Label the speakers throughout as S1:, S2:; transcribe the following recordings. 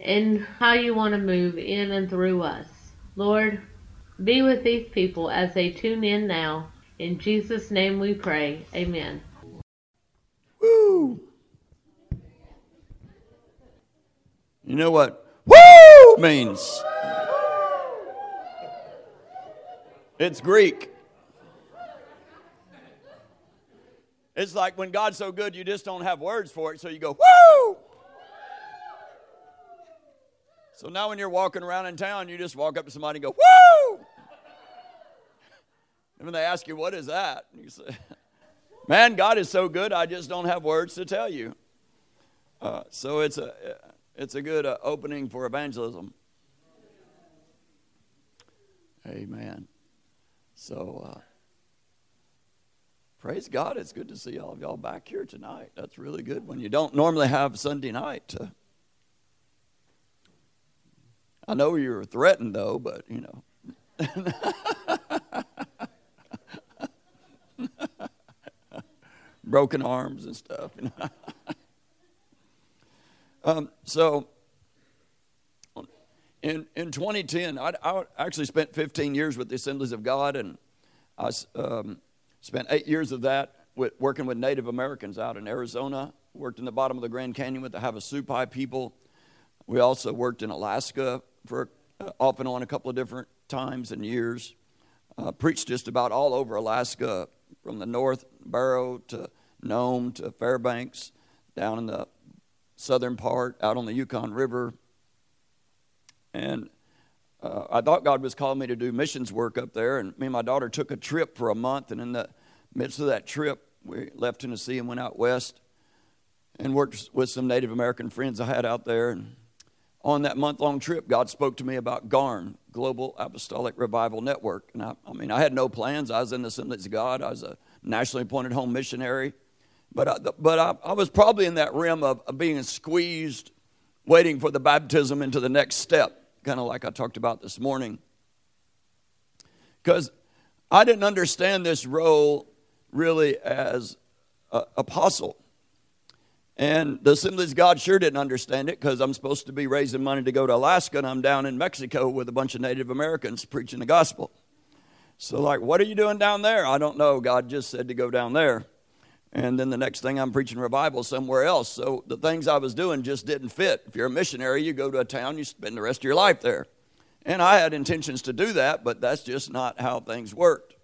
S1: and how you want to move in and through us. Lord, be with these people as they tune in now. In Jesus' name we pray. Amen.
S2: Woo! You know what woo means? It's Greek. It's like when God's so good, you just don't have words for it, so you go, woo! So now when you're walking around in town, you just walk up to somebody and go, woo! And when they ask you, what is that? And You say, man, God is so good, I just don't have words to tell you. Uh, so it's a, it's a good uh, opening for evangelism. Amen. So, uh, praise God. It's good to see all of y'all back here tonight. That's really good when you don't normally have Sunday night. I know you were threatened, though, but you know. Broken arms and stuff. You know? um, so, in, in 2010, I, I, actually spent 15 years with the Assemblies of God, and I um, spent eight years of that with, working with Native Americans out in Arizona. Worked in the bottom of the Grand Canyon with the Havasupai people. We also worked in Alaska for uh, off and on a couple of different times and years. Uh, preached just about all over Alaska, from the north Barrow to Nome to Fairbanks, down in the southern part, out on the Yukon River. And uh, I thought God was calling me to do missions work up there. And me and my daughter took a trip for a month. And in the midst of that trip, we left Tennessee and went out west and worked with some Native American friends I had out there. And on that month long trip, God spoke to me about GARN, Global Apostolic Revival Network. And I, I, mean, I had no plans. I was in the Assemblies of God, I was a nationally appointed home missionary. But I, but I, I was probably in that rim of, of being squeezed, waiting for the baptism into the next step, kind of like I talked about this morning. Because I didn't understand this role really as apostle. And the Assemblies God sure didn't understand it because I'm supposed to be raising money to go to Alaska and I'm down in Mexico with a bunch of Native Americans preaching the gospel. So, like, what are you doing down there? I don't know. God just said to go down there. And then the next thing I'm preaching revival somewhere else. So the things I was doing just didn't fit. If you're a missionary, you go to a town, you spend the rest of your life there. And I had intentions to do that, but that's just not how things worked.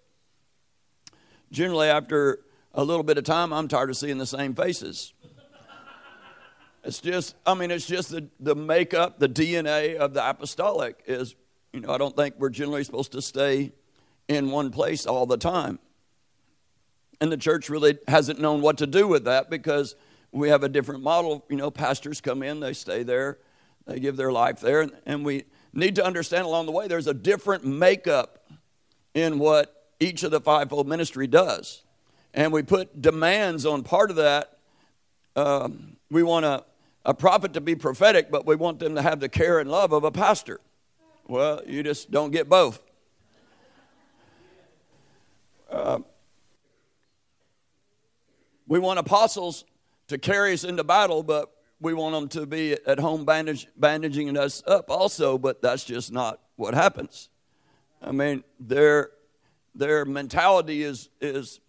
S2: Generally, after a little bit of time, I'm tired of seeing the same faces. It's just, I mean, it's just the, the makeup, the DNA of the apostolic is, you know, I don't think we're generally supposed to stay in one place all the time. And the church really hasn't known what to do with that because we have a different model. You know, pastors come in, they stay there, they give their life there, and we need to understand along the way there's a different makeup in what each of the fivefold ministry does. And we put demands on part of that. Um, we want to a prophet to be prophetic, but we want them to have the care and love of a pastor. Well, you just don't get both. Uh, we want apostles to carry us into battle, but we want them to be at home bandage, bandaging us up also, but that's just not what happens. I mean, their, their mentality is, is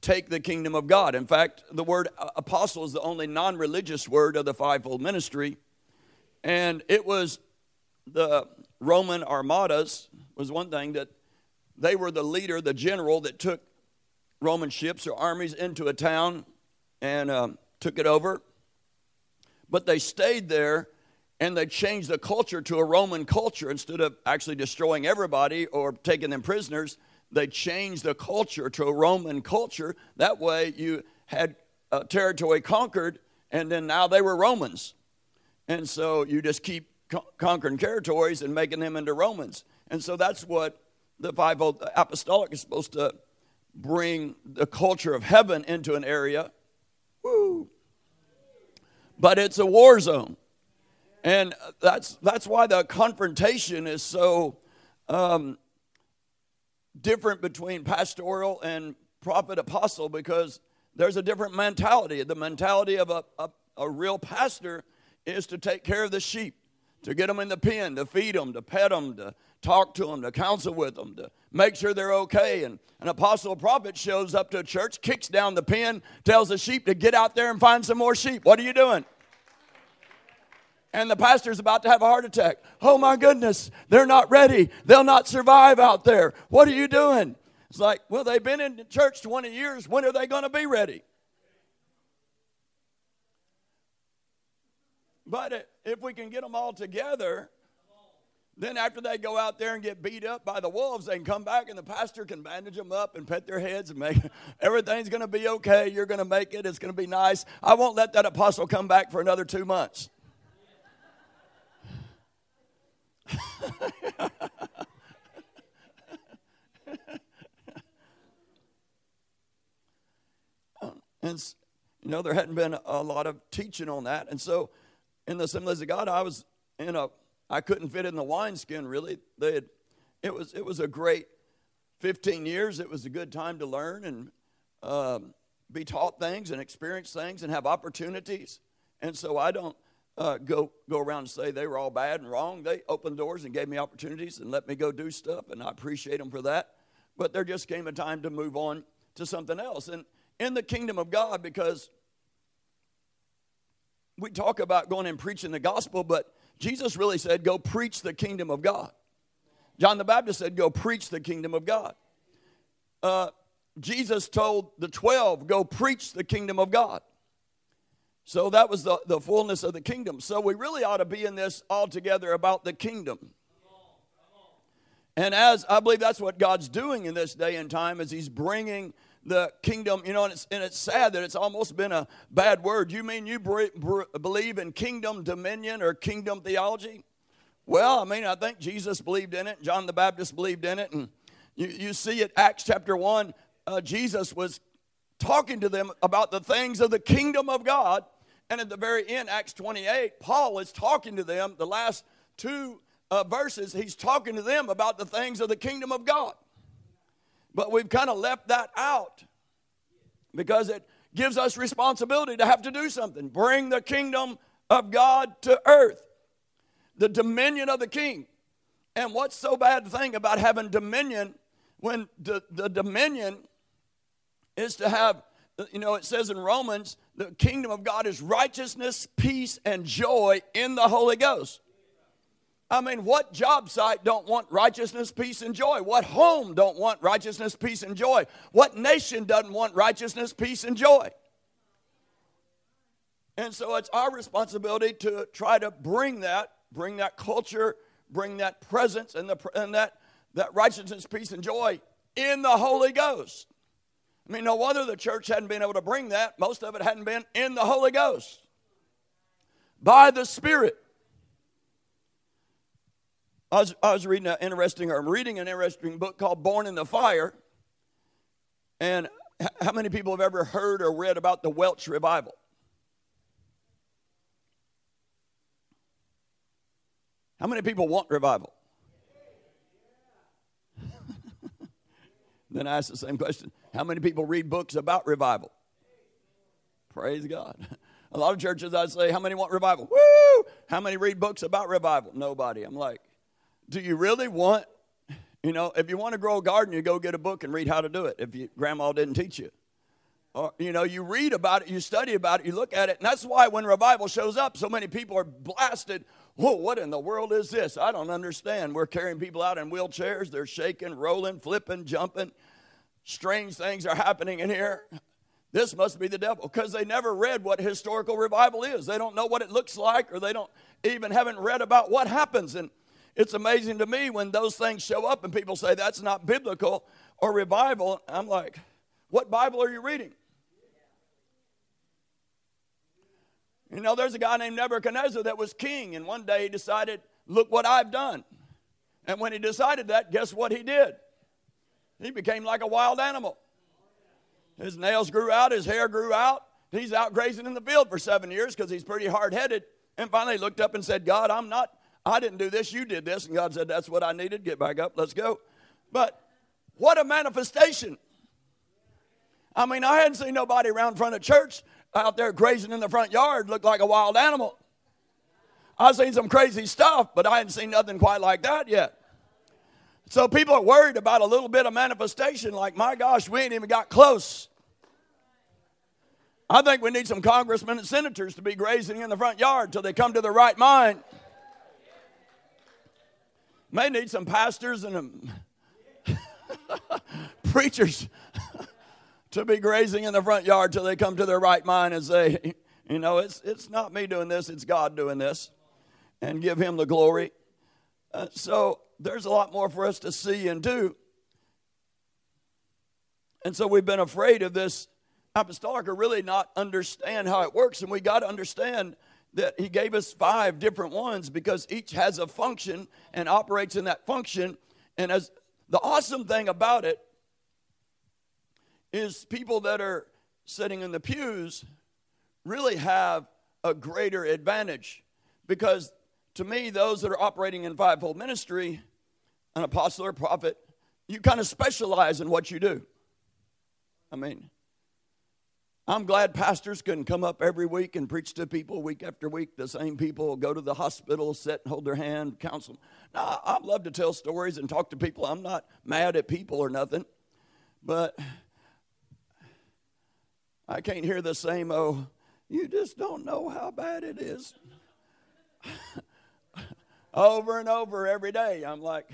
S2: take the kingdom of God. In fact, the word apostle is the only non religious word of the fivefold ministry. And it was the Roman armadas, was one thing that they were the leader, the general that took Roman ships or armies into a town and um, took it over. But they stayed there and they changed the culture to a Roman culture instead of actually destroying everybody or taking them prisoners they changed the culture to a Roman culture. That way, you had a territory conquered, and then now they were Romans. And so you just keep co- conquering territories and making them into Romans. And so that's what the fivefold apostolic is supposed to bring the culture of heaven into an area. Woo. But it's a war zone. And that's, that's why the confrontation is so um, different between pastoral and prophet apostle because there's a different mentality. The mentality of a, a, a real pastor is to take care of the sheep, to get them in the pen, to feed them, to pet them, to talk to them, to counsel with them, to make sure they're okay. And an apostle prophet shows up to a church, kicks down the pen, tells the sheep to get out there and find some more sheep. What are you doing? And the pastor's about to have a heart attack. Oh my goodness, they're not ready. They'll not survive out there. What are you doing? It's like, well, they've been in church 20 years. When are they going to be ready? But if we can get them all together, then after they go out there and get beat up by the wolves, they can come back and the pastor can bandage them up and pet their heads and make everything's going to be okay. You're going to make it. It's going to be nice. I won't let that apostle come back for another two months. and you know there hadn't been a lot of teaching on that. And so in the assemblies of god i was in a i couldn't fit in the wineskin really. They had, it was it was a great 15 years. It was a good time to learn and um, be taught things and experience things and have opportunities. And so i don't uh, go go around and say they were all bad and wrong. They opened doors and gave me opportunities and let me go do stuff, and I appreciate them for that. But there just came a time to move on to something else. And in the kingdom of God, because we talk about going and preaching the gospel, but Jesus really said, "Go preach the kingdom of God." John the Baptist said, "Go preach the kingdom of God." Uh, Jesus told the twelve, "Go preach the kingdom of God." So that was the, the fullness of the kingdom. So we really ought to be in this all together about the kingdom. And as I believe that's what God's doing in this day and time, is He's bringing the kingdom, you know, and it's, and it's sad that it's almost been a bad word. You mean you br- br- believe in kingdom dominion or kingdom theology? Well, I mean, I think Jesus believed in it, John the Baptist believed in it, and you, you see it, Acts chapter 1, uh, Jesus was talking to them about the things of the kingdom of God and at the very end, Acts 28, Paul is talking to them, the last two uh, verses, he's talking to them about the things of the kingdom of God. But we've kind of left that out because it gives us responsibility to have to do something. Bring the kingdom of God to earth, the dominion of the king. And what's so bad thing about having dominion when the, the dominion is to have, you know, it says in Romans the kingdom of God is righteousness, peace, and joy in the Holy Ghost. I mean, what job site don't want righteousness, peace, and joy? What home don't want righteousness, peace, and joy? What nation doesn't want righteousness, peace, and joy? And so it's our responsibility to try to bring that, bring that culture, bring that presence and, the, and that, that righteousness, peace, and joy in the Holy Ghost. I mean, no wonder the church hadn't been able to bring that. Most of it hadn't been in the Holy Ghost by the Spirit. I was, I was reading an interesting, or I'm reading an interesting book called Born in the Fire. And how many people have ever heard or read about the Welsh revival? How many people want revival? then I ask the same question how many people read books about revival? Praise God. A lot of churches, I say, How many want revival? Woo! How many read books about revival? Nobody. I'm like, Do you really want, you know, if you want to grow a garden, you go get a book and read how to do it if you, grandma didn't teach you. Or, you know, you read about it, you study about it, you look at it. And that's why when revival shows up, so many people are blasted. Whoa, what in the world is this? I don't understand. We're carrying people out in wheelchairs. They're shaking, rolling, flipping, jumping strange things are happening in here. This must be the devil because they never read what historical revival is. They don't know what it looks like, or they don't even haven't read about what happens. And it's amazing to me when those things show up and people say that's not biblical or revival. I'm like, what Bible are you reading? You know, there's a guy named Nebuchadnezzar that was king, and one day he decided, Look what I've done. And when he decided that, guess what he did? He became like a wild animal. His nails grew out, his hair grew out. He's out grazing in the field for seven years because he's pretty hard headed. And finally looked up and said, God, I'm not, I didn't do this, you did this. And God said, That's what I needed. Get back up, let's go. But what a manifestation. I mean, I hadn't seen nobody around front of church out there grazing in the front yard look like a wild animal. I've seen some crazy stuff, but I hadn't seen nothing quite like that yet. So people are worried about a little bit of manifestation, like, my gosh, we ain't even got close. I think we need some congressmen and senators to be grazing in the front yard till they come to their right mind. May need some pastors and um, preachers to be grazing in the front yard till they come to their right mind and say, you know, it's, it's not me doing this, it's God doing this, and give Him the glory. Uh, so there's a lot more for us to see and do. And so we've been afraid of this apostolic or really not understand how it works. And we got to understand that he gave us five different ones because each has a function and operates in that function. And as the awesome thing about it is people that are sitting in the pews really have a greater advantage because to me, those that are operating in fivefold ministry, an apostle or prophet, you kind of specialize in what you do. I mean, I'm glad pastors can come up every week and preach to people week after week. The same people go to the hospital, sit and hold their hand, counsel. Now, I love to tell stories and talk to people. I'm not mad at people or nothing, but I can't hear the same, oh, you just don't know how bad it is. over and over every day. I'm like,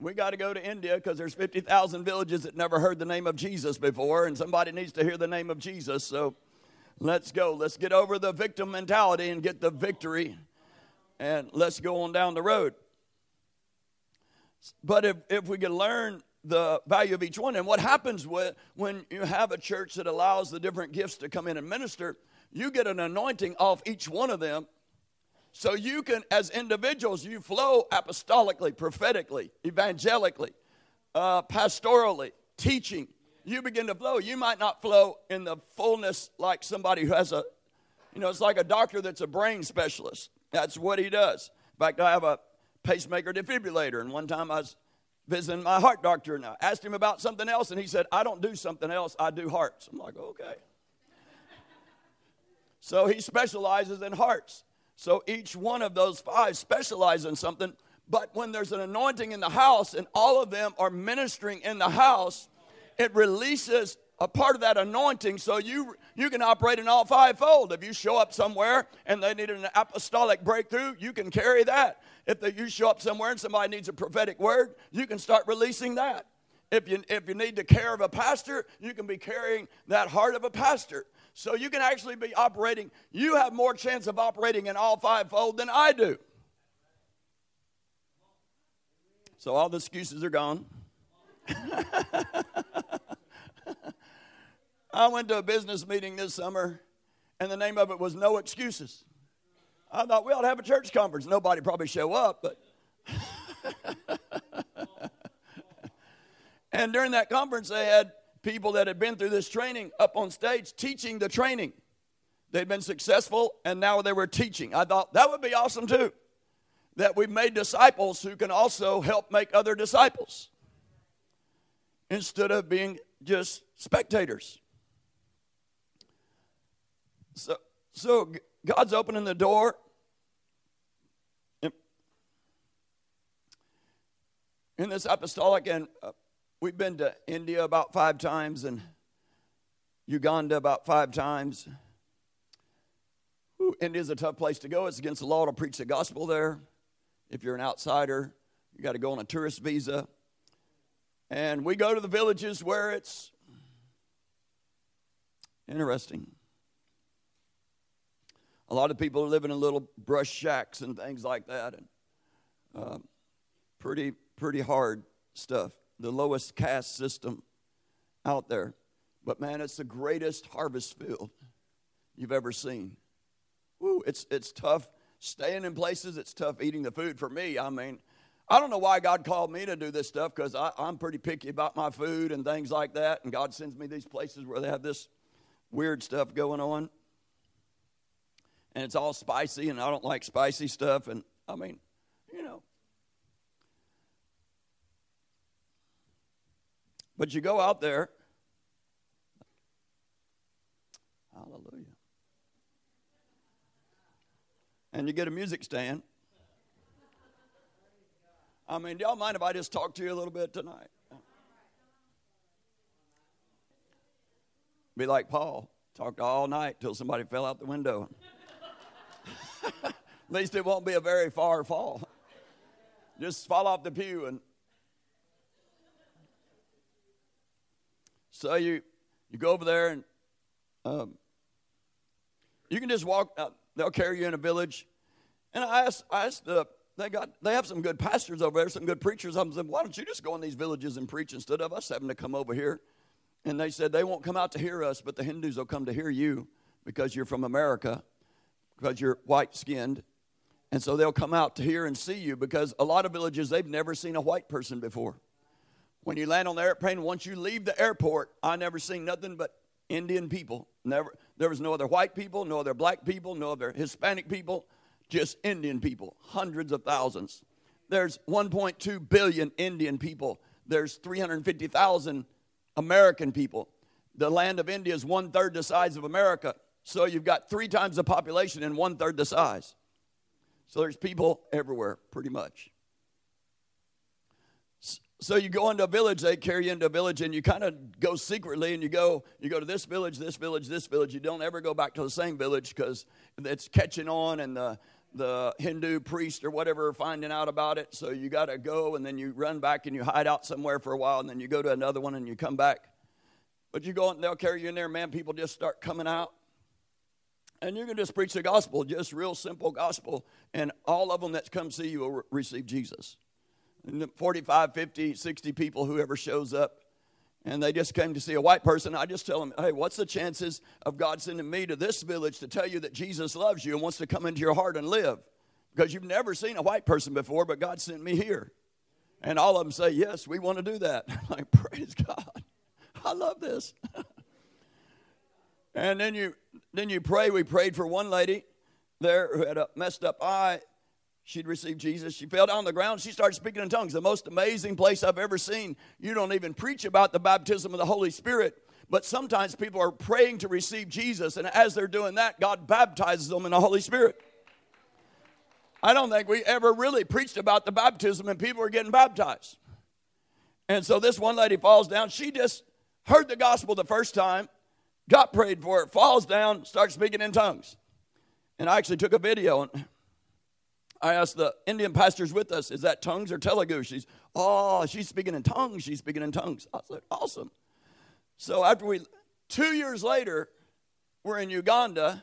S2: we got to go to India because there's 50,000 villages that never heard the name of Jesus before, and somebody needs to hear the name of Jesus. So let's go. Let's get over the victim mentality and get the victory, and let's go on down the road. But if, if we can learn the value of each one, and what happens when, when you have a church that allows the different gifts to come in and minister, you get an anointing off each one of them so you can, as individuals, you flow apostolically, prophetically, evangelically, uh, pastorally, teaching. You begin to flow. You might not flow in the fullness like somebody who has a, you know, it's like a doctor that's a brain specialist. That's what he does. In fact, I have a pacemaker defibrillator, and one time I was visiting my heart doctor, and I asked him about something else, and he said, I don't do something else, I do hearts. I'm like, okay. so he specializes in hearts. So each one of those five specialize in something. But when there's an anointing in the house and all of them are ministering in the house, it releases a part of that anointing so you you can operate in all fivefold. If you show up somewhere and they need an apostolic breakthrough, you can carry that. If you show up somewhere and somebody needs a prophetic word, you can start releasing that. If you, if you need the care of a pastor, you can be carrying that heart of a pastor. So you can actually be operating, you have more chance of operating in all fivefold than I do. So all the excuses are gone. I went to a business meeting this summer, and the name of it was No Excuses. I thought we ought to have a church conference. Nobody probably show up, but. and during that conference, they had people that had been through this training up on stage teaching the training. They'd been successful and now they were teaching. I thought that would be awesome too. That we've made disciples who can also help make other disciples instead of being just spectators. So, so God's opening the door. In this apostolic and uh, We've been to India about five times and Uganda about five times. India's a tough place to go. It's against the law to preach the gospel there. If you're an outsider, you got to go on a tourist visa. And we go to the villages where it's interesting. A lot of people are living in little brush shacks and things like that, and uh, pretty pretty hard stuff the lowest caste system out there. But man, it's the greatest harvest field you've ever seen. woo, it's, it's tough staying in places. It's tough eating the food for me. I mean, I don't know why God called me to do this stuff because I'm pretty picky about my food and things like that. And God sends me these places where they have this weird stuff going on. And it's all spicy, and I don't like spicy stuff. And I mean, you know. But you go out there. Hallelujah. And you get a music stand I mean, do y'all mind if I just talk to you a little bit tonight? Be like Paul, talked all night till somebody fell out the window. At least it won't be a very far fall. Just fall off the pew and so you you go over there and um, you can just walk. Uh, they'll carry you in a village, and I asked I asked the they got they have some good pastors over there, some good preachers. I'm saying, why don't you just go in these villages and preach instead of us having to come over here? And they said they won't come out to hear us, but the Hindus will come to hear you because you're from America, because you're white skinned. And so they'll come out to hear and see you because a lot of villages they've never seen a white person before. When you land on the airplane, once you leave the airport, I never seen nothing but Indian people. Never there was no other white people, no other black people, no other Hispanic people just Indian people, hundreds of thousands. There's 1.2 billion Indian people. There's 350,000 American people. The land of India is one third the size of America. So you've got three times the population and one third the size. So there's people everywhere, pretty much. So you go into a village, they carry you into a village, and you kind of go secretly, and you go, you go to this village, this village, this village. You don't ever go back to the same village because it's catching on, and the the Hindu priest or whatever finding out about it. So you got to go and then you run back and you hide out somewhere for a while and then you go to another one and you come back. But you go and they'll carry you in there, man. People just start coming out. And you can just preach the gospel, just real simple gospel. And all of them that come see you will re- receive Jesus. And 45, 50, 60 people, whoever shows up, and they just came to see a white person, I just tell them, hey, what's the chances of God sending me to this village to tell you that Jesus loves you and wants to come into your heart and live? Because you've never seen a white person before, but God sent me here. And all of them say, yes, we want to do that. Like, praise God. I love this. and then you then you pray. We prayed for one lady there who had a messed up eye she'd received Jesus. She fell down on the ground. She started speaking in tongues. The most amazing place I've ever seen. You don't even preach about the baptism of the Holy Spirit, but sometimes people are praying to receive Jesus, and as they're doing that, God baptizes them in the Holy Spirit. I don't think we ever really preached about the baptism, and people are getting baptized. And so this one lady falls down. She just heard the gospel the first time, got prayed for it, falls down, starts speaking in tongues. And I actually took a video and I asked the Indian pastors with us, is that tongues or Telugu? She's, oh, she's speaking in tongues. She's speaking in tongues. I said, awesome. So after we, two years later, we're in Uganda,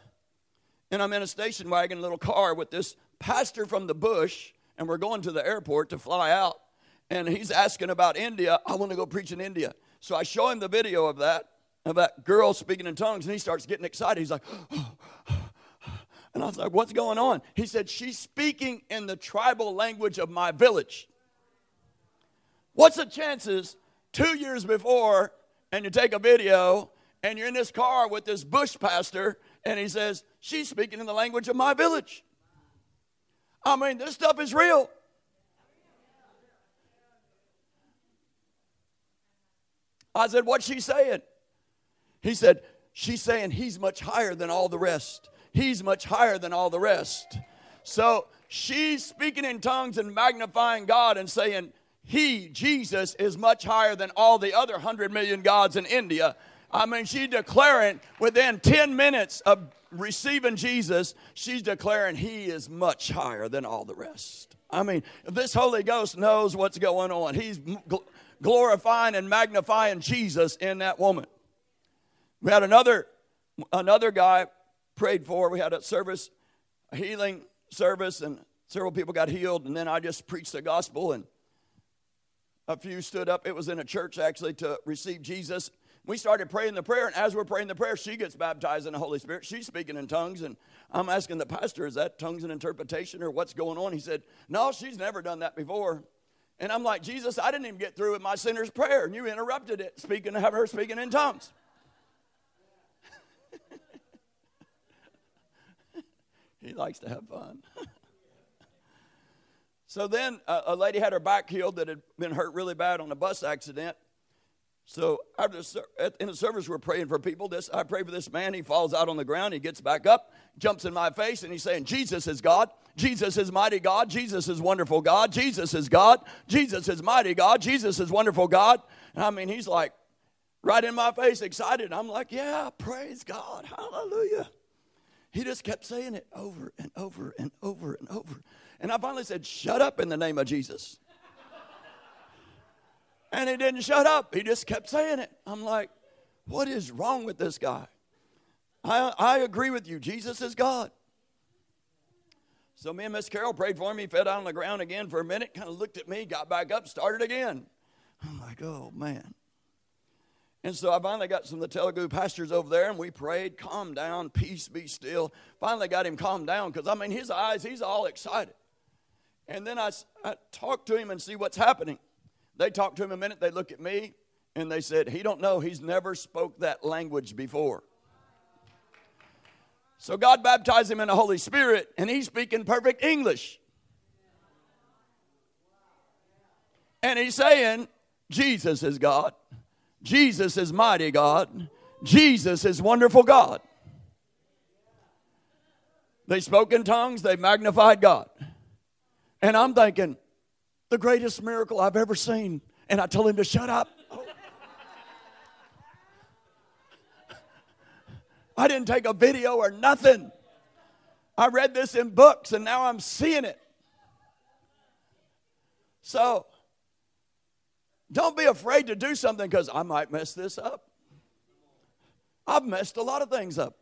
S2: and I'm in a station wagon, little car with this pastor from the bush, and we're going to the airport to fly out. And he's asking about India. I want to go preach in India. So I show him the video of that, of that girl speaking in tongues, and he starts getting excited. He's like, oh, and I was like, what's going on? He said, she's speaking in the tribal language of my village. What's the chances two years before, and you take a video, and you're in this car with this bush pastor, and he says, she's speaking in the language of my village. I mean, this stuff is real. I said, What's she saying? He said, She's saying he's much higher than all the rest he's much higher than all the rest. So she's speaking in tongues and magnifying God and saying, He, Jesus, is much higher than all the other hundred million gods in India. I mean, she's declaring within 10 minutes of receiving Jesus, she's declaring He is much higher than all the rest. I mean, this Holy Ghost knows what's going on. He's glorifying and magnifying Jesus in that woman. We had another another guy prayed for. We had a service, a healing service, and several people got healed. And then I just preached the gospel, and a few stood up. It was in a church actually to receive Jesus. we started praying the prayer, and as we're praying the prayer, she gets baptized in the Holy Spirit. She's speaking in tongues, and I'm asking the pastor, is that tongues and interpretation or what's going on? He said, No, she's never done that before. And I'm like, Jesus, I didn't even get through with my sinner's prayer, and you interrupted it, speaking to have her speaking in tongues. He likes to have fun. so then uh, a lady had her back healed that had been hurt really bad on a bus accident. So after in the service, we're praying for people. This I pray for this man. He falls out on the ground. He gets back up, jumps in my face, and he's saying, "Jesus is God. Jesus is mighty God. Jesus is wonderful God. Jesus is God. Jesus is mighty God. Jesus is wonderful God." And I mean, he's like right in my face, excited. I'm like, "Yeah, praise God, Hallelujah." He just kept saying it over and over and over and over. And I finally said, "Shut up in the name of Jesus." And he didn't shut up. He just kept saying it. I'm like, what is wrong with this guy? I, I agree with you. Jesus is God. So me and Miss Carol prayed for him. He fell down on the ground again for a minute, kind of looked at me, got back up, started again. I'm like, oh man. And so I finally got some of the Telugu pastors over there, and we prayed, calm down, peace be still. Finally got him calmed down because, I mean, his eyes, he's all excited. And then I, I talked to him and see what's happening. They talked to him a minute, they look at me, and they said, He don't know, he's never spoke that language before. So God baptized him in the Holy Spirit, and he's speaking perfect English. And he's saying, Jesus is God. Jesus is mighty God. Jesus is wonderful God. They spoke in tongues, they magnified God. And I'm thinking, the greatest miracle I've ever seen. And I told him to shut up. I didn't take a video or nothing. I read this in books and now I'm seeing it. So, don't be afraid to do something because I might mess this up. I've messed a lot of things up.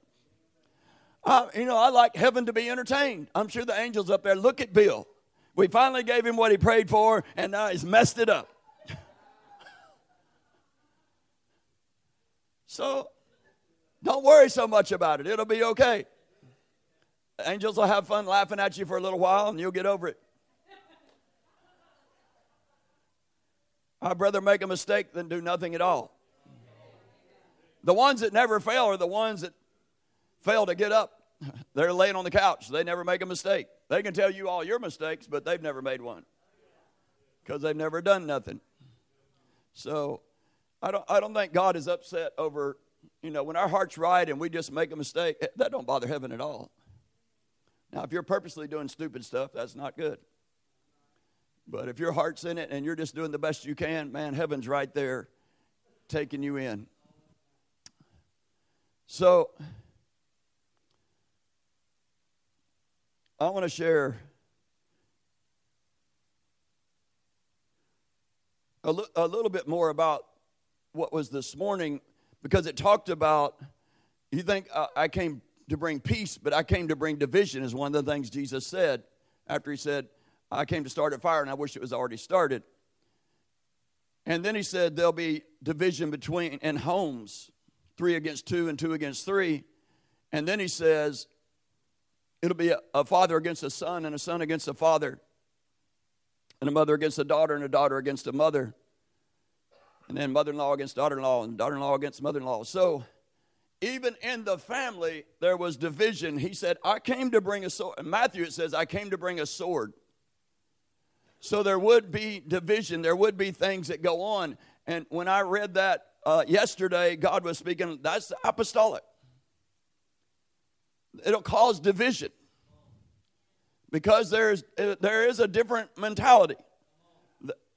S2: You know, I like heaven to be entertained. I'm sure the angels up there look at Bill. We finally gave him what he prayed for, and now he's messed it up. so don't worry so much about it. It'll be okay. Angels will have fun laughing at you for a little while, and you'll get over it. I'd rather make a mistake than do nothing at all. The ones that never fail are the ones that fail to get up. They're laying on the couch. They never make a mistake. They can tell you all your mistakes, but they've never made one because they've never done nothing. So I don't, I don't think God is upset over, you know, when our heart's right and we just make a mistake, eh, that don't bother heaven at all. Now, if you're purposely doing stupid stuff, that's not good. But if your heart's in it and you're just doing the best you can, man, heaven's right there taking you in. So, I want to share a, little bit more about what was this morning because it talked about you think uh, I came to bring peace, but I came to bring division, is one of the things Jesus said after he said, I came to start a fire and I wish it was already started. And then he said there'll be division between and homes, three against two and two against three. And then he says It'll be a, a father against a son, and a son against a father, and a mother against a daughter, and a daughter against a mother, and then mother in law against daughter in law, and daughter in law against mother in law. So, even in the family, there was division. He said, I came to bring a sword. In Matthew, it says, I came to bring a sword. So there would be division, there would be things that go on. And when I read that uh, yesterday, God was speaking, that's apostolic it'll cause division because there's there is a different mentality.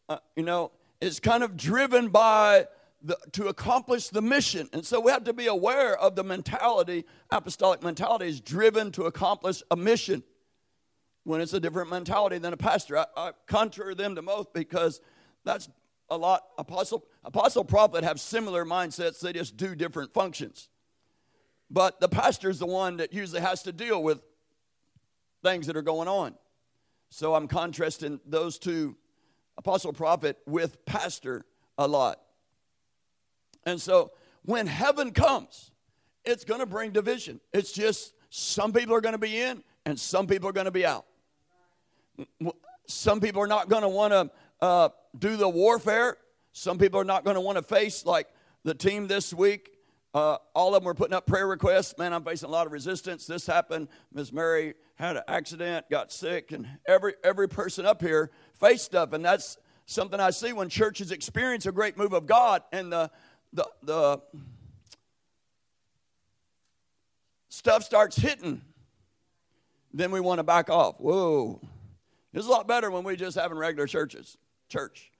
S2: Uh, you know, it's kind of driven by the, to accomplish the mission, and so we have to be aware of the mentality. Apostolic mentality is driven to accomplish a mission. When it's a different mentality than a pastor, I, I contrary them to most because that's a lot. Apostle, apostle, prophet have similar mindsets. They just do different functions. But the pastor is the one that usually has to deal with things that are going on. So I'm contrasting those two, apostle prophet with pastor, a lot. And so when heaven comes, it's going to bring division. It's just some people are going to be in and some people are going to be out. Some people are not going to want to uh, do the warfare. Some people are not going to want to face, like the team this week. Uh, all of them were putting up prayer requests. Man, I'm facing a lot of resistance. This happened. Miss Mary had an accident, got sick, and every every person up here faced stuff. And that's something I see when churches experience a great move of God, and the the the stuff starts hitting. Then we want to back off. Whoa, it's a lot better when we just having regular churches. Church.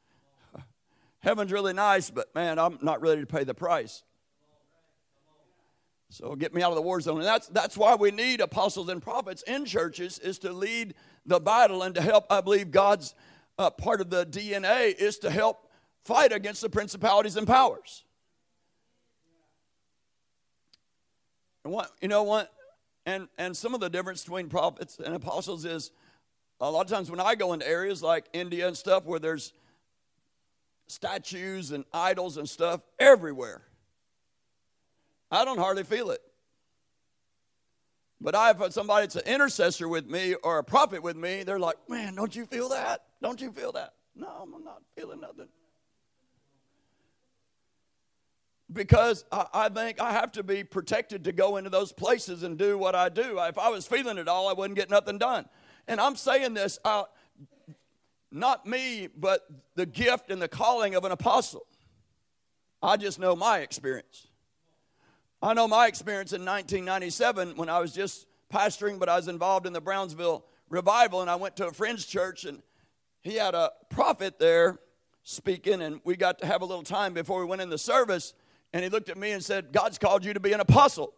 S2: Heaven's really nice, but man, I'm not ready to pay the price. So get me out of the war zone. And that's, that's why we need apostles and prophets in churches is to lead the battle and to help, I believe God's uh, part of the DNA is to help fight against the principalities and powers. And what, you know what? And, and some of the difference between prophets and apostles is a lot of times when I go into areas like India and stuff where there's statues and idols and stuff everywhere. I don't hardly feel it. But I have somebody that's an intercessor with me or a prophet with me, they're like, man, don't you feel that? Don't you feel that? No, I'm not feeling nothing. Because I, I think I have to be protected to go into those places and do what I do. If I was feeling it all, I wouldn't get nothing done. And I'm saying this out not me, but the gift and the calling of an apostle. I just know my experience. I know my experience in 1997 when I was just pastoring, but I was involved in the Brownsville revival, and I went to a friend's church, and he had a prophet there speaking, and we got to have a little time before we went in the service, and he looked at me and said, God's called you to be an apostle.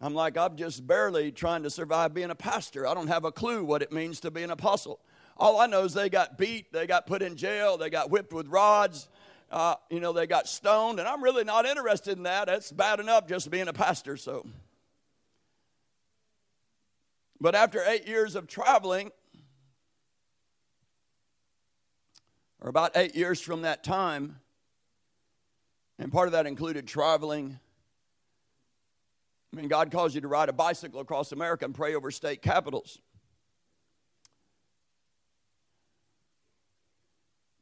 S2: I'm like, I'm just barely trying to survive being a pastor. I don't have a clue what it means to be an apostle. All I know is they got beat, they got put in jail, they got whipped with rods, uh, you know, they got stoned, and I'm really not interested in that. That's bad enough just being a pastor, so. But after eight years of traveling, or about eight years from that time, and part of that included traveling. I mean, God calls you to ride a bicycle across America and pray over state capitals.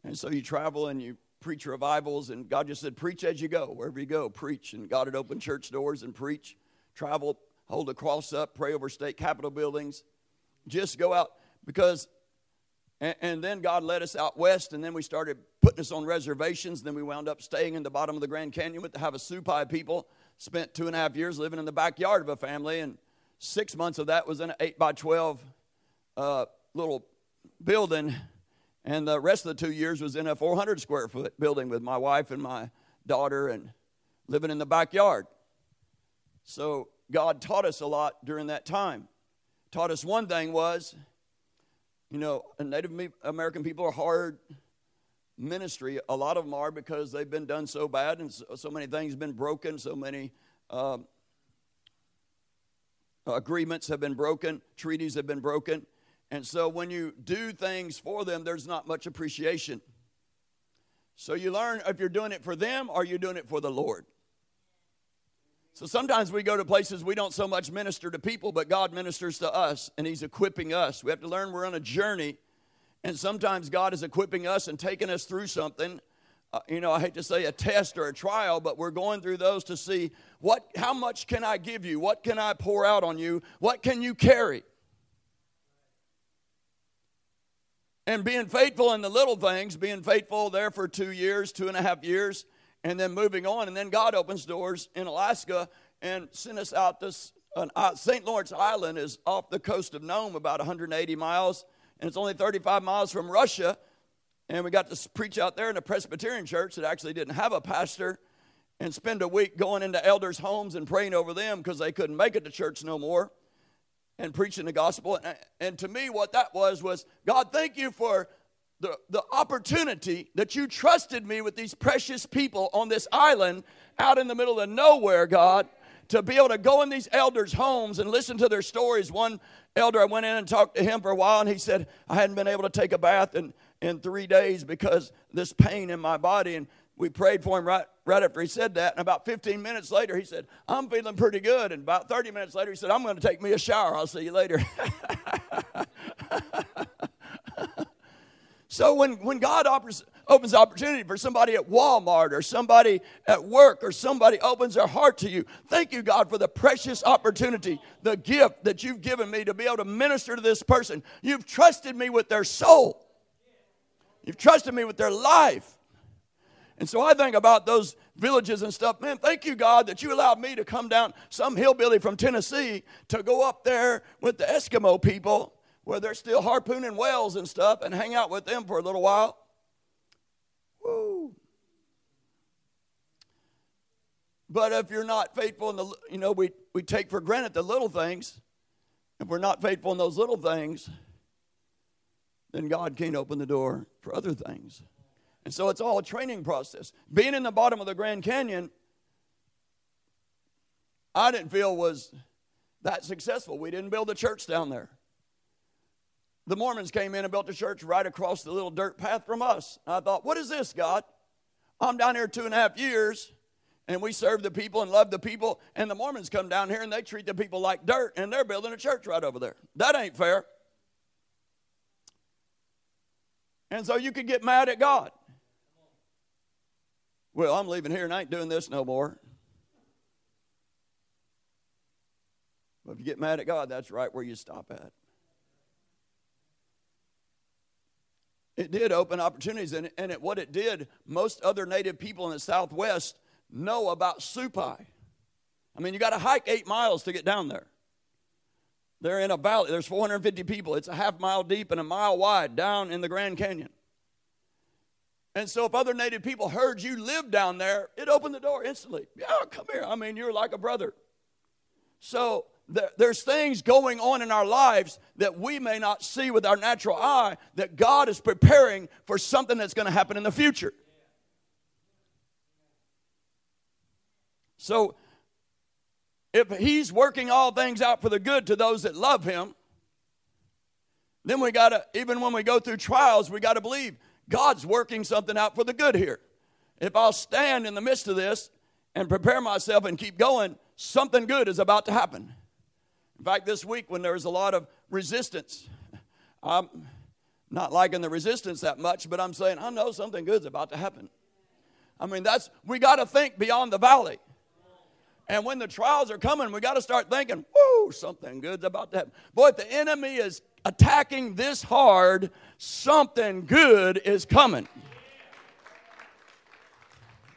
S2: And so you travel and you preach revivals, and God just said, Preach as you go, wherever you go, preach. And God had opened church doors and preach, travel, hold a cross up, pray over state capitol buildings. Just go out because, and, and then God led us out west, and then we started putting us on reservations. Then we wound up staying in the bottom of the Grand Canyon with the Havasupai people. Spent two and a half years living in the backyard of a family, and six months of that was in an 8 by 12 uh, little building and the rest of the two years was in a 400 square foot building with my wife and my daughter and living in the backyard. So God taught us a lot during that time. Taught us one thing was, you know, Native American people are hard ministry. A lot of them are because they've been done so bad and so, so many things have been broken, so many uh, agreements have been broken, treaties have been broken. And so when you do things for them, there's not much appreciation. So you learn if you're doing it for them or you're doing it for the Lord. So sometimes we go to places we don't so much minister to people, but God ministers to us and He's equipping us. We have to learn we're on a journey, and sometimes God is equipping us and taking us through something. Uh, you know, I hate to say a test or a trial, but we're going through those to see what, how much can I give you? What can I pour out on you? What can you carry? And being faithful in the little things, being faithful there for two years, two and a half years, and then moving on. And then God opens doors in Alaska and sent us out this. Uh, St. Lawrence Island is off the coast of Nome, about 180 miles, and it's only 35 miles from Russia. And we got to preach out there in a Presbyterian church that actually didn't have a pastor and spend a week going into elders' homes and praying over them because they couldn't make it to church no more and preaching the gospel. And, and to me, what that was was God, thank you for the, the opportunity that you trusted me with these precious people on this island out in the middle of nowhere, God, to be able to go in these elders' homes and listen to their stories. One elder, I went in and talked to him for a while, and he said, I hadn't been able to take a bath in, in three days because this pain in my body. And we prayed for him right, right after he said that. And about 15 minutes later, he said, I'm feeling pretty good. And about 30 minutes later, he said, I'm going to take me a shower. I'll see you later. so when, when God offers, opens opportunity for somebody at Walmart or somebody at work or somebody opens their heart to you, thank you, God, for the precious opportunity, the gift that you've given me to be able to minister to this person. You've trusted me with their soul. You've trusted me with their life. And so I think about those villages and stuff. Man, thank you, God, that you allowed me to come down, some hillbilly from Tennessee, to go up there with the Eskimo people where they're still harpooning whales and stuff and hang out with them for a little while. Woo. But if you're not faithful in the, you know, we, we take for granted the little things. If we're not faithful in those little things, then God can't open the door for other things. And so it's all a training process. Being in the bottom of the Grand Canyon, I didn't feel was that successful. We didn't build a church down there. The Mormons came in and built a church right across the little dirt path from us. And I thought, what is this, God? I'm down here two and a half years, and we serve the people and love the people, and the Mormons come down here and they treat the people like dirt, and they're building a church right over there. That ain't fair. And so you could get mad at God. Well, I'm leaving here and I ain't doing this no more. But if you get mad at God, that's right where you stop at. It did open opportunities, and, and it, what it did, most other native people in the Southwest know about Supai. I mean, you got to hike eight miles to get down there. They're in a valley. There's 450 people. It's a half mile deep and a mile wide down in the Grand Canyon. And so, if other native people heard you live down there, it opened the door instantly. Yeah, come here. I mean, you're like a brother. So, there's things going on in our lives that we may not see with our natural eye that God is preparing for something that's going to happen in the future. So, if He's working all things out for the good to those that love Him, then we got to, even when we go through trials, we got to believe God's working something out for the good here. If I'll stand in the midst of this and prepare myself and keep going, something good is about to happen. In fact, this week when there was a lot of resistance, I'm not liking the resistance that much, but I'm saying, I know something good's about to happen. I mean, that's, we got to think beyond the valley. And when the trials are coming, we got to start thinking, whoo, something good's about to happen. Boy, if the enemy is attacking this hard, something good is coming.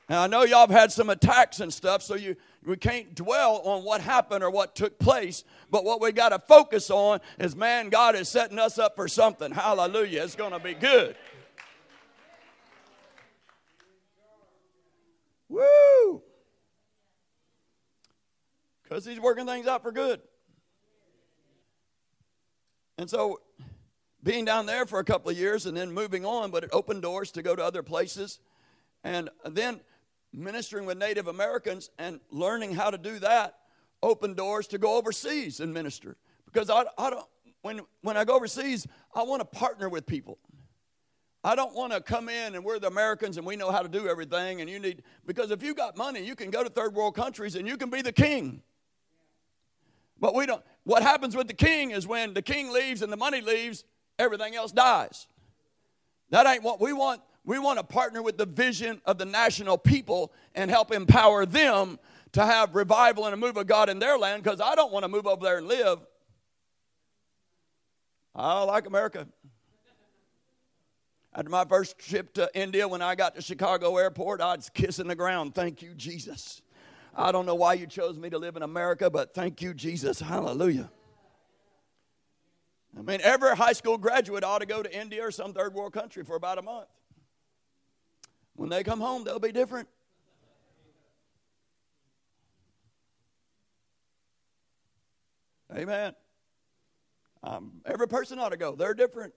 S2: Now, I know y'all have had some attacks and stuff, so you, we can't dwell on what happened or what took place. But what we got to focus on is, man, God is setting us up for something. Hallelujah. It's going to be good. Woo! Because He's working things out for good. And so, being down there for a couple of years and then moving on, but it opened doors to go to other places. And then ministering with Native Americans and learning how to do that opened doors to go overseas and minister. Because I, I don't, when, when I go overseas, I want to partner with people. I don't want to come in and we're the Americans and we know how to do everything and you need, because if you got money, you can go to third world countries and you can be the king. But we don't, what happens with the king is when the king leaves and the money leaves, everything else dies. That ain't what we want. We want to partner with the vision of the national people and help empower them to have revival and a move of God in their land because I don't want to move over there and live. I like America. After my first trip to India, when I got to Chicago airport, I was kissing the ground. Thank you, Jesus. I don't know why you chose me to live in America, but thank you, Jesus. Hallelujah. I mean, every high school graduate ought to go to India or some third world country for about a month. When they come home, they'll be different. Amen. Um, every person ought to go. They're different.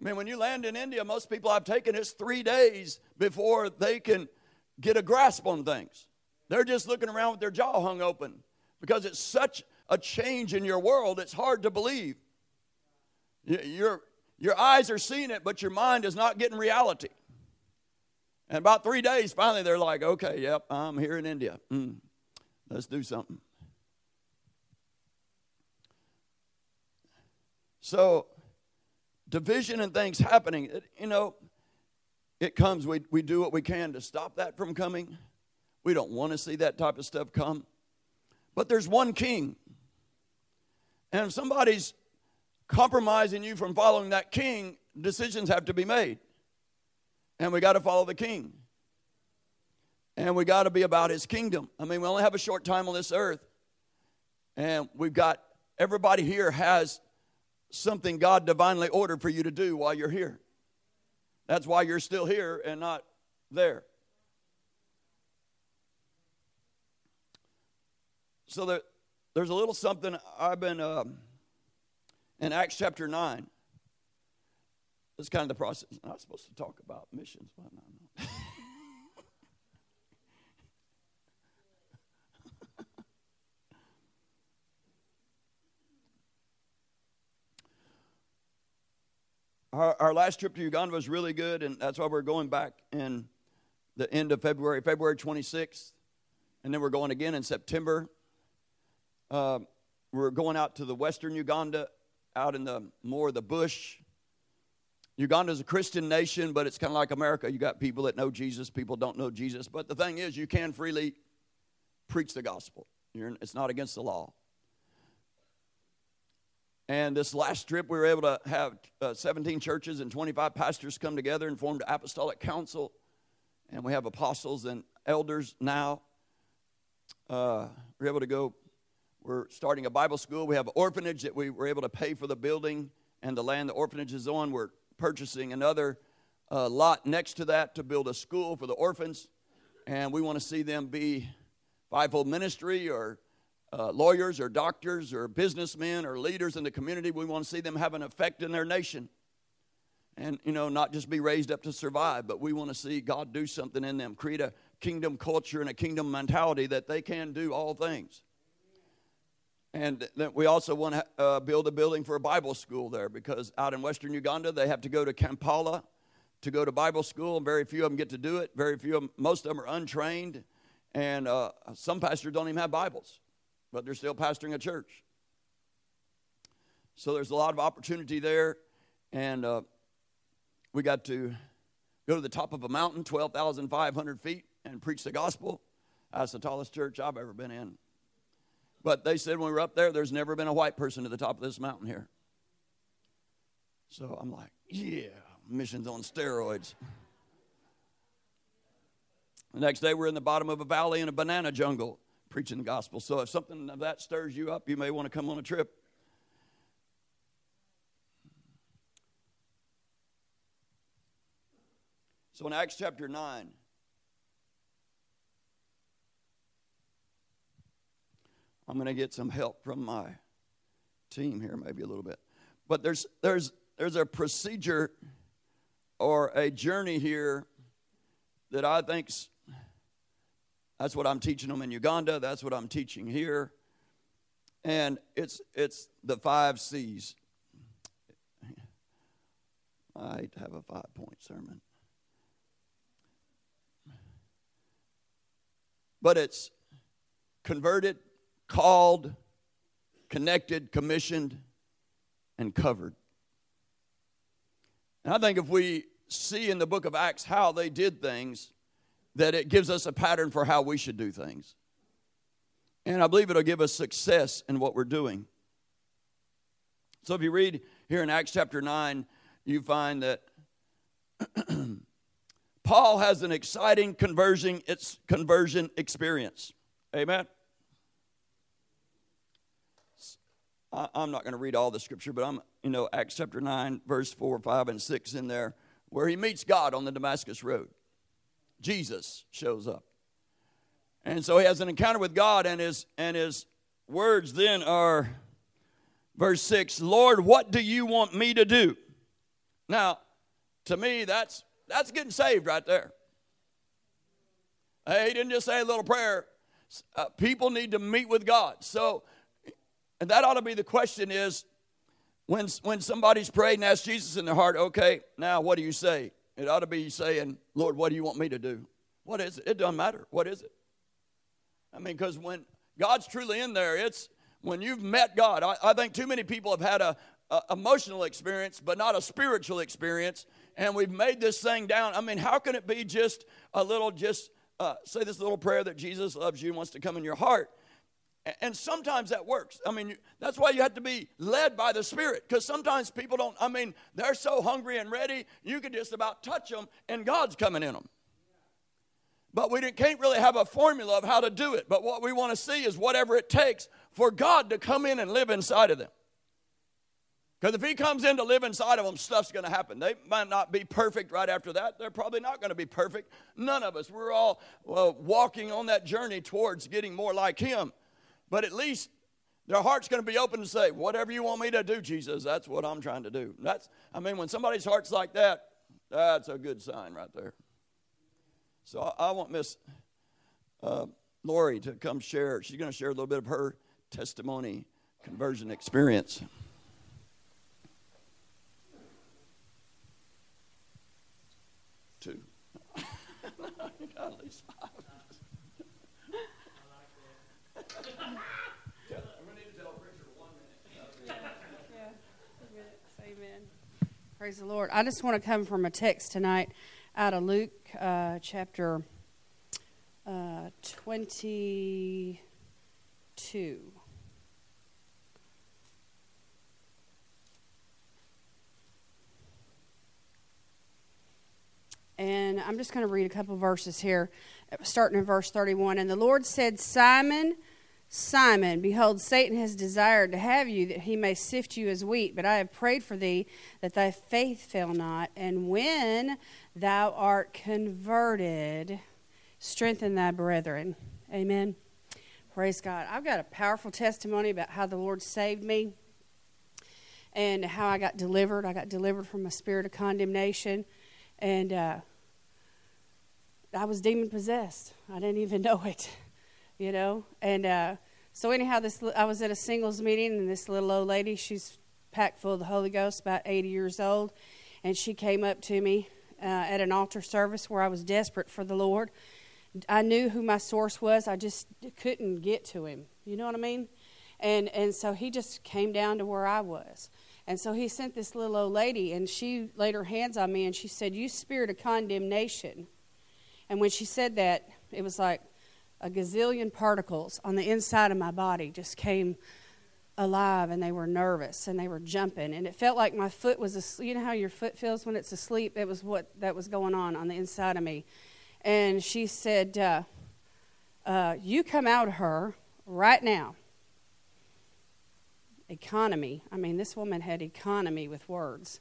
S2: I mean, when you land in India, most people I've taken it's three days before they can get a grasp on things. They're just looking around with their jaw hung open because it's such a change in your world, it's hard to believe. Your, your eyes are seeing it, but your mind is not getting reality. And about three days, finally, they're like, okay, yep, I'm here in India. Mm, let's do something. So, division and things happening, it, you know, it comes. We, we do what we can to stop that from coming. We don't want to see that type of stuff come. But there's one king. And if somebody's compromising you from following that king, decisions have to be made. And we got to follow the king. And we got to be about his kingdom. I mean, we only have a short time on this earth. And we've got everybody here has something God divinely ordered for you to do while you're here. That's why you're still here and not there. So there, there's a little something I've been um, in Acts chapter 9. It's kind of the process. I'm not supposed to talk about missions, but no, no. our, our last trip to Uganda was really good, and that's why we're going back in the end of February, February 26th, and then we're going again in September. Uh, we're going out to the western Uganda, out in the more of the bush. Uganda is a Christian nation, but it's kind of like America. You got people that know Jesus, people don't know Jesus. But the thing is, you can freely preach the gospel. You're, it's not against the law. And this last trip, we were able to have uh, 17 churches and 25 pastors come together and formed an apostolic council. And we have apostles and elders now. Uh, we're able to go, we're starting a Bible school. We have an orphanage that we were able to pay for the building and the land the orphanage is on. We're purchasing another uh, lot next to that to build a school for the orphans. And we want to see them be fivefold ministry or uh, lawyers or doctors or businessmen or leaders in the community. We want to see them have an effect in their nation. And, you know, not just be raised up to survive, but we want to see God do something in them, create a kingdom culture and a kingdom mentality that they can do all things. And we also want to uh, build a building for a Bible school there because out in western Uganda, they have to go to Kampala to go to Bible school, and very few of them get to do it. Very few of them, most of them are untrained, and uh, some pastors don't even have Bibles but they're still pastoring a church. So there's a lot of opportunity there. And uh, we got to go to the top of a mountain, 12,500 feet, and preach the gospel. That's the tallest church I've ever been in. But they said when we were up there, there's never been a white person at the top of this mountain here. So I'm like, yeah, missions on steroids. The next day, we're in the bottom of a valley in a banana jungle preaching the gospel. So if something of that stirs you up, you may want to come on a trip. So in Acts chapter 9, I'm going to get some help from my team here, maybe a little bit. But there's, there's, there's a procedure or a journey here that I think's that's what I'm teaching them in Uganda. That's what I'm teaching here. And it's, it's the five C's. I hate to have a five point sermon. But it's converted, called, connected, commissioned, and covered. And I think if we see in the book of Acts how they did things, that it gives us a pattern for how we should do things. And I believe it'll give us success in what we're doing. So if you read here in Acts chapter 9, you find that Paul has an exciting conversion, it's conversion experience. Amen. I'm not going to read all the scripture, but I'm, you know, Acts chapter 9, verse 4, 5, and 6 in there, where he meets God on the Damascus Road. Jesus shows up. And so he has an encounter with God, and his, and his words then are verse 6 Lord, what do you want me to do? Now, to me, that's, that's getting saved right there. Hey, he didn't just say a little prayer. Uh, people need to meet with God. So, and that ought to be the question is when, when somebody's prayed and asked Jesus in their heart, okay, now what do you say? It ought to be saying, Lord, what do you want me to do? What is it? It doesn't matter. What is it? I mean, because when God's truly in there, it's when you've met God. I, I think too many people have had a, a, emotional experience, but not a spiritual experience, and we've made this thing down. I mean, how can it be just a little, just uh, say this little prayer that Jesus loves you and wants to come in your heart? And sometimes that works. I mean, that's why you have to be led by the Spirit. Because sometimes people don't, I mean, they're so hungry and ready, you can just about touch them and God's coming in them. But we can't really have a formula of how to do it. But what we want to see is whatever it takes for God to come in and live inside of them. Because if He comes in to live inside of them, stuff's going to happen. They might not be perfect right after that. They're probably not going to be perfect. None of us. We're all well, walking on that journey towards getting more like Him. But at least their heart's going to be open to say, whatever you want me to do, Jesus, that's what I'm trying to do. That's, I mean, when somebody's heart's like that, that's a good sign right there. So I, I want Miss uh, Lori to come share. She's going to share a little bit of her testimony, conversion experience. Two. at least
S3: Praise the Lord. I just want to come from a text tonight out of Luke uh, chapter uh, 22. And I'm just going to read a couple verses here, starting in verse 31. And the Lord said, Simon, Simon, behold, Satan has desired to have you that he may sift you as wheat, but I have prayed for thee that thy faith fail not. And when thou art converted, strengthen thy brethren. Amen. Praise God. I've got a powerful testimony about how the Lord saved me and how I got delivered. I got delivered from a spirit of condemnation, and uh, I was demon possessed. I didn't even know it you know. And uh, so anyhow, this I was at a singles meeting, and this little old lady, she's packed full of the Holy Ghost, about 80 years old, and she came up to me uh, at an altar service where I was desperate for the Lord. I knew who my source was. I just couldn't get to him. You know what I mean? And and so he just came down to where I was. And so he sent this little old lady, and she laid her hands on me, and she said, "You spirit of condemnation." And when she said that, it was like a gazillion particles on the inside of my body just came alive and they were nervous and they were jumping and it felt like my foot was asleep. you know how your foot feels when it's asleep? It was what that was going on on the inside of me. And she said uh, uh, you come out of her right now. Economy. I mean this woman had economy with words.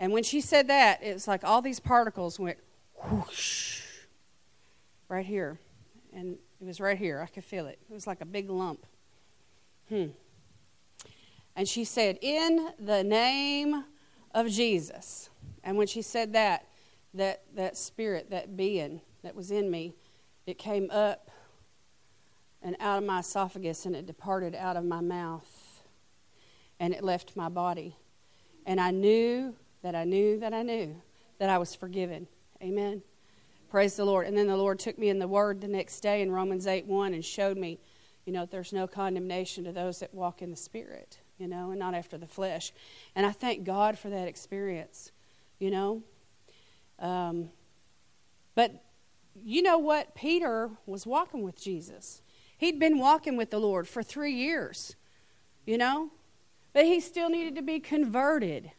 S3: And when she said that it was like all these particles went whoosh right here and it was right here. I could feel it. It was like a big lump. Hmm. And she said, In the name of Jesus. And when she said that, that, that spirit, that being that was in me, it came up and out of my esophagus and it departed out of my mouth and it left my body. And I knew that I knew that I knew that I was forgiven. Amen. Praise the Lord. And then the Lord took me in the Word the next day in Romans 8 1 and showed me, you know, there's no condemnation to those that walk in the Spirit, you know, and not after the flesh. And I thank God for that experience, you know. Um, but you know what? Peter was walking with Jesus. He'd been walking with the Lord for three years, you know, but he still needed to be converted.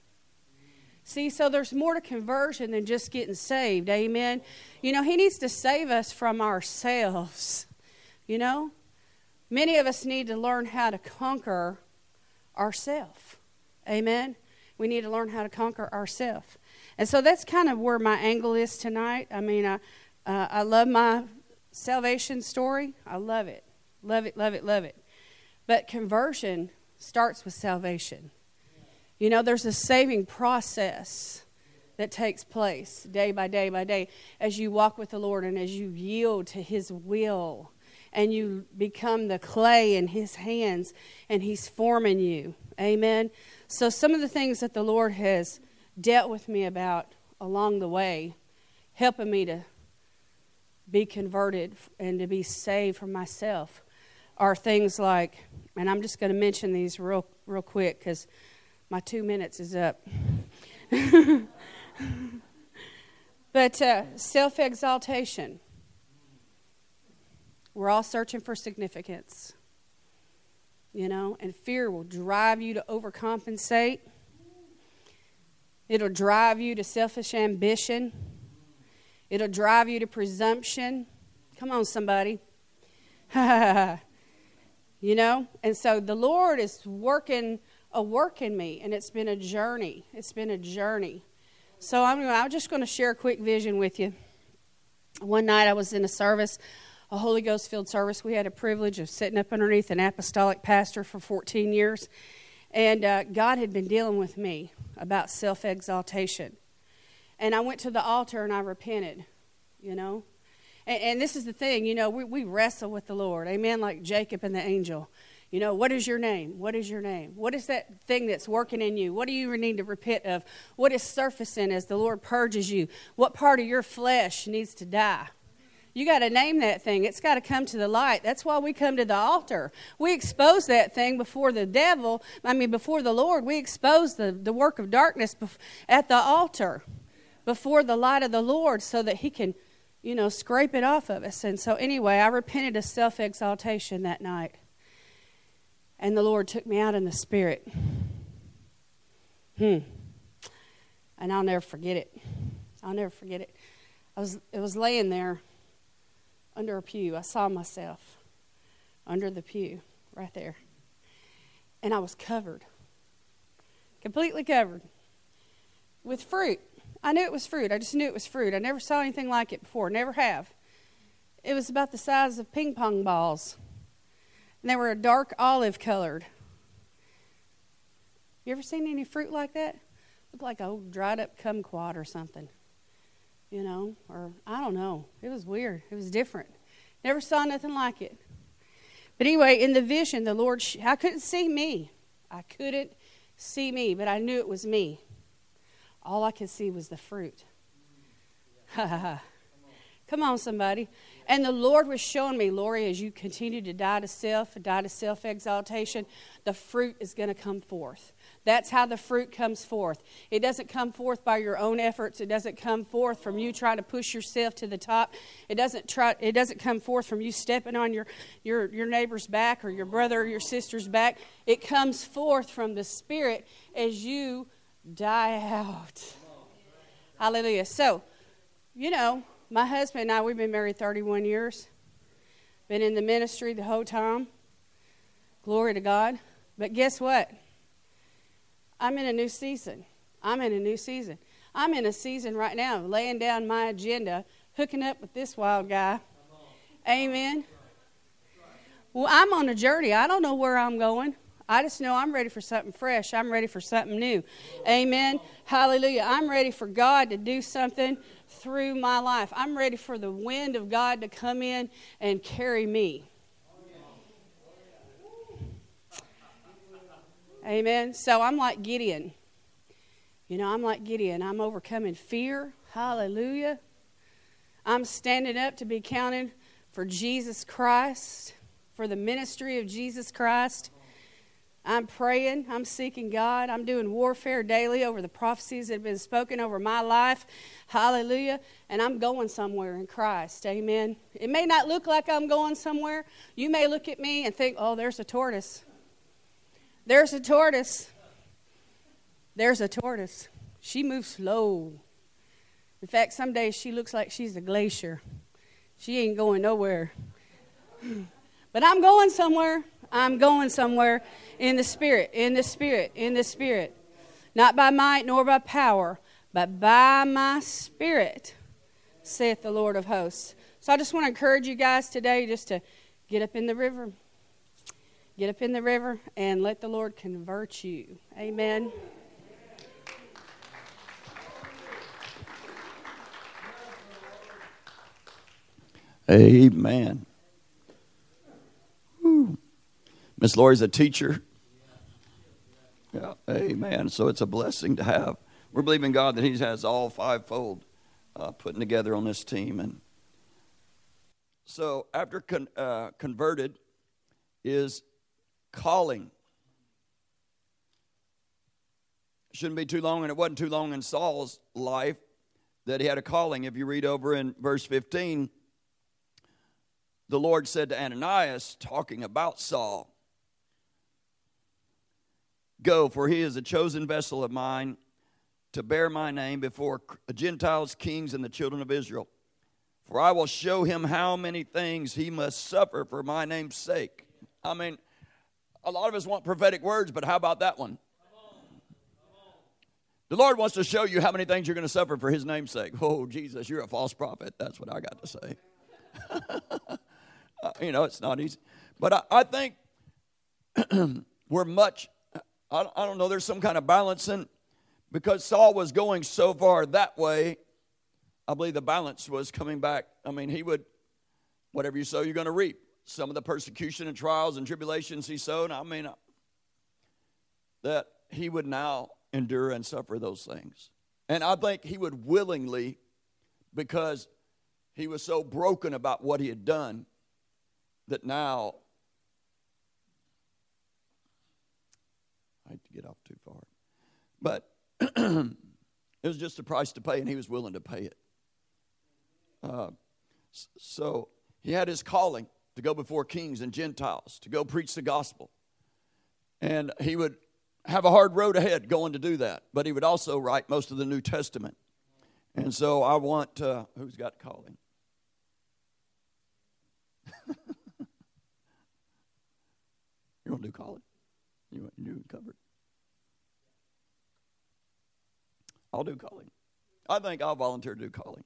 S3: See, so there's more to conversion than just getting saved. Amen. You know, He needs to save us from ourselves. You know, many of us need to learn how to conquer ourselves. Amen. We need to learn how to conquer ourselves. And so that's kind of where my angle is tonight. I mean, I, uh, I love my salvation story. I love it. Love it, love it, love it. But conversion starts with salvation. You know, there's a saving process that takes place day by day by day as you walk with the Lord and as you yield to His will and you become the clay in His hands and He's forming you. Amen. So, some of the things that the Lord has dealt with me about along the way, helping me to be converted and to be saved from myself, are things like, and I'm just going to mention these real, real quick because my two minutes is up. but uh, self exaltation. We're all searching for significance, you know, and fear will drive you to overcompensate. It'll drive you to selfish ambition. It'll drive you to presumption. Come on, somebody. you know? And so the Lord is working a work in me, and it's been a journey. It's been a journey. So I'm, I'm just going to share a quick vision with you. One night I was in a service, a Holy Ghost filled service. We had a privilege of sitting up underneath an apostolic pastor for 14 years. And uh, God had been dealing with me about self exaltation. And I went to the altar and I repented, you know. And, and this is the thing, you know, we, we wrestle with the Lord. Amen. Like Jacob and the angel. You know, what is your name? What is your name? What is that thing that's working in you? What do you need to repent of? What is surfacing as the Lord purges you? What part of your flesh needs to die? You got to name that thing. It's got to come to the light. That's why we come to the altar. We expose that thing before the devil, I mean, before the Lord. We expose the, the work of darkness at the altar before the light of the Lord so that He can, you know, scrape it off of us. And so, anyway, I repented of self exaltation that night. And the Lord took me out in the spirit. Hmm. And I'll never forget it. I'll never forget it. I was, it was laying there under a pew. I saw myself under the pew right there. And I was covered, completely covered with fruit. I knew it was fruit. I just knew it was fruit. I never saw anything like it before, never have. It was about the size of ping pong balls. And they were a dark olive colored. You ever seen any fruit like that? Looked like a old dried up kumquat or something you know, or I don't know. It was weird. It was different. Never saw nothing like it. But anyway, in the vision, the Lord, I couldn't see me. I couldn't see me, but I knew it was me. All I could see was the fruit. Come on, somebody. And the Lord was showing me, Lori, as you continue to die to self, die to self exaltation, the fruit is going to come forth. That's how the fruit comes forth. It doesn't come forth by your own efforts. It doesn't come forth from you trying to push yourself to the top. It doesn't try it doesn't come forth from you stepping on your your, your neighbor's back or your brother or your sister's back. It comes forth from the Spirit as you die out. Hallelujah. So, you know, my husband and I, we've been married 31 years, been in the ministry the whole time. Glory to God. But guess what? I'm in a new season. I'm in a new season. I'm in a season right now, laying down my agenda, hooking up with this wild guy. Amen. Well, I'm on a journey. I don't know where I'm going. I just know I'm ready for something fresh. I'm ready for something new. Amen. Hallelujah. I'm ready for God to do something through my life. I'm ready for the wind of God to come in and carry me. Amen. So I'm like Gideon. You know, I'm like Gideon. I'm overcoming fear. Hallelujah. I'm standing up to be counted for Jesus Christ, for the ministry of Jesus Christ. I'm praying. I'm seeking God. I'm doing warfare daily over the prophecies that have been spoken over my life. Hallelujah. And I'm going somewhere in Christ. Amen. It may not look like I'm going somewhere. You may look at me and think, oh, there's a tortoise. There's a tortoise. There's a tortoise. She moves slow. In fact, some days she looks like she's a glacier. She ain't going nowhere. But I'm going somewhere. I'm going somewhere in the spirit, in the spirit, in the spirit. Not by might nor by power, but by my spirit, saith the Lord of hosts. So I just want to encourage you guys today just to get up in the river. Get up in the river and let the Lord convert you. Amen.
S2: Amen. Miss Lori's a teacher. Yeah, amen. So it's a blessing to have we're believing God that He has all fivefold uh, putting together on this team. And so after con- uh, converted is calling. Shouldn't be too long, and it wasn't too long in Saul's life that he had a calling. If you read over in verse 15, the Lord said to Ananias, talking about Saul, Go, for he is a chosen vessel of mine to bear my name before Gentiles, kings, and the children of Israel. For I will show him how many things he must suffer for my name's sake. I mean, a lot of us want prophetic words, but how about that one? The Lord wants to show you how many things you're going to suffer for his name's sake. Oh, Jesus, you're a false prophet. That's what I got to say. uh, you know, it's not easy. But I, I think we're much, I, I don't know, there's some kind of balancing because Saul was going so far that way. I believe the balance was coming back. I mean, he would, whatever you sow, you're going to reap. Some of the persecution and trials and tribulations he sowed, I mean, that he would now endure and suffer those things. And I think he would willingly, because he was so broken about what he had done, that now I hate to get off too far. But it was just a price to pay, and he was willing to pay it. Uh, so he had his calling to go before kings and Gentiles, to go preach the gospel. And he would have a hard road ahead going to do that, but he would also write most of the New Testament. And so I want, uh, who's got calling? you want to do calling? You want you do covered? I'll do calling. I think I'll volunteer to do calling.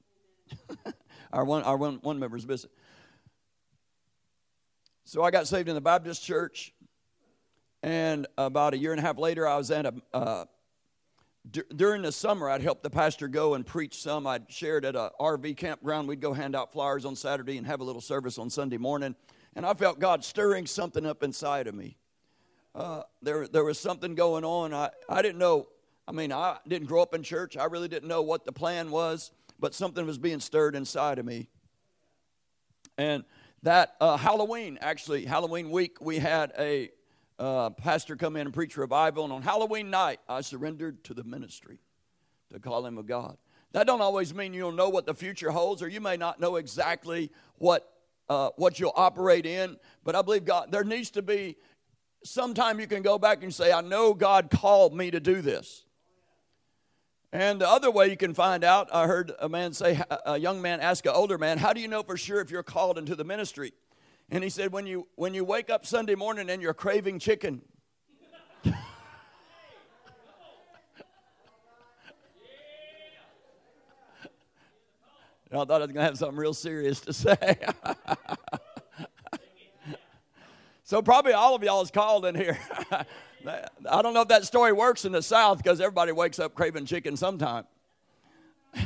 S2: our one, our one, one member's visit. So I got saved in the Baptist church and about a year and a half later, I was at a, uh, d- during the summer, I'd help the pastor go and preach some. I'd shared at a RV campground. We'd go hand out flyers on Saturday and have a little service on Sunday morning. And I felt God stirring something up inside of me. Uh, there, there was something going on. I, I didn't know. I mean, I didn't grow up in church. I really didn't know what the plan was, but something was being stirred inside of me. And that uh, Halloween, actually, Halloween week, we had a uh, pastor come in and preach revival, and on Halloween night, I surrendered to the ministry to call him a God. That don't always mean you'll know what the future holds, or you may not know exactly what uh, what you'll operate in. But I believe God. There needs to be sometime you can go back and say, "I know God called me to do this." And the other way you can find out, I heard a man say, a young man ask an older man, "How do you know for sure if you're called into the ministry?" And he said, when you, when you wake up Sunday morning and you're craving chicken, I thought I was going to have something real serious to say. so probably all of y'all is called in here. I don't know if that story works in the South because everybody wakes up craving chicken sometime.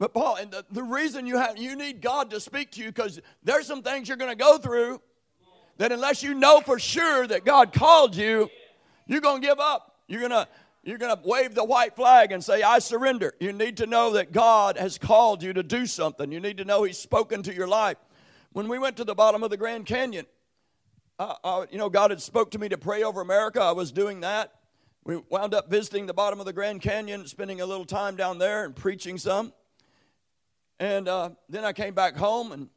S2: But Paul, and the, the reason you have you need God to speak to you because there's some things you're going to go through that unless you know for sure that God called you, you're going to give up. You're going to you're going to wave the white flag and say, I surrender. You need to know that God has called you to do something. You need to know He's spoken to your life. When we went to the bottom of the Grand Canyon, you know, God had spoke to me to pray over America. I was doing that. We wound up visiting the bottom of the Grand Canyon, spending a little time down there and preaching some. And uh, then I came back home and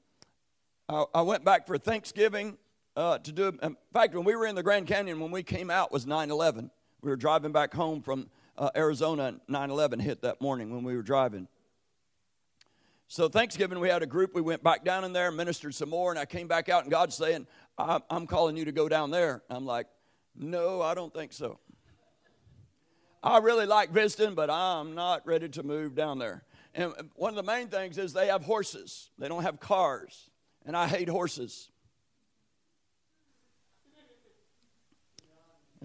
S2: I, I went back for Thanksgiving uh, to do. In fact, when we were in the Grand Canyon, when we came out was 9 11. We were driving back home from uh, Arizona, and 9 11 hit that morning when we were driving. So, Thanksgiving, we had a group. We went back down in there, ministered some more, and I came back out, and God's saying, I'm calling you to go down there. I'm like, no, I don't think so. I really like visiting, but I'm not ready to move down there. And one of the main things is they have horses, they don't have cars. And I hate horses.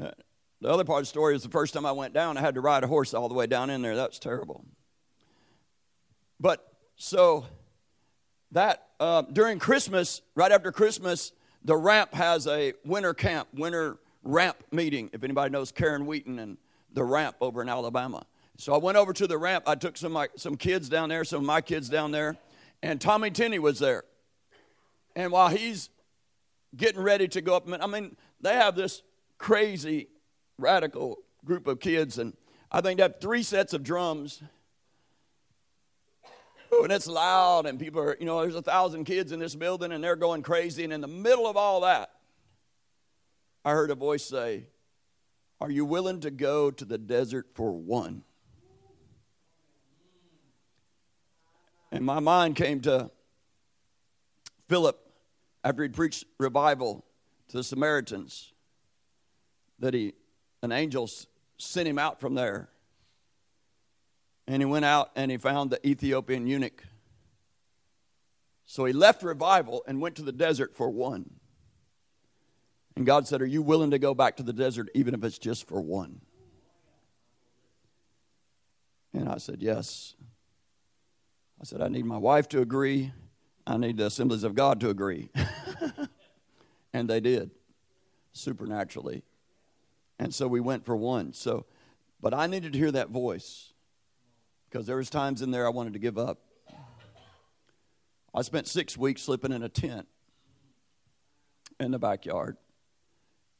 S2: Uh, the other part of the story is the first time I went down, I had to ride a horse all the way down in there. That's terrible. But so that uh, during Christmas, right after Christmas, the ramp has a winter camp, winter ramp meeting, if anybody knows Karen Wheaton and the ramp over in Alabama. So I went over to the ramp. I took some my, some kids down there, some of my kids down there, and Tommy Tenney was there. And while he's getting ready to go up, I mean, they have this crazy, radical group of kids, and I think they have three sets of drums. And it's loud, and people are, you know, there's a thousand kids in this building, and they're going crazy. And in the middle of all that, I heard a voice say, Are you willing to go to the desert for one? And my mind came to Philip after he'd preached revival to the Samaritans that he an angel sent him out from there. And he went out and he found the Ethiopian eunuch. So he left revival and went to the desert for one. And God said, Are you willing to go back to the desert even if it's just for one? And I said, Yes. I said, I need my wife to agree. I need the assemblies of God to agree. and they did, supernaturally. And so we went for one. So, but I needed to hear that voice because there was times in there I wanted to give up. I spent six weeks sleeping in a tent in the backyard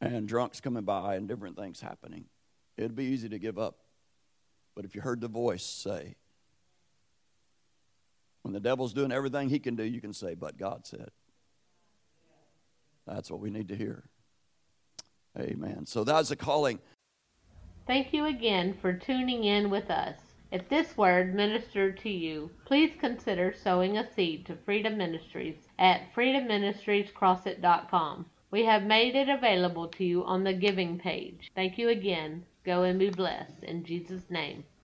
S2: and drunks coming by and different things happening. It'd be easy to give up. But if you heard the voice say, when the devil's doing everything he can do, you can say, But God said. That's what we need to hear. Amen. So that's a calling.
S1: Thank you again for tuning in with us. If this word ministered to you, please consider sowing a seed to Freedom Ministries at freedomministriescrossit.com. We have made it available to you on the giving page. Thank you again. Go and be blessed. In Jesus' name.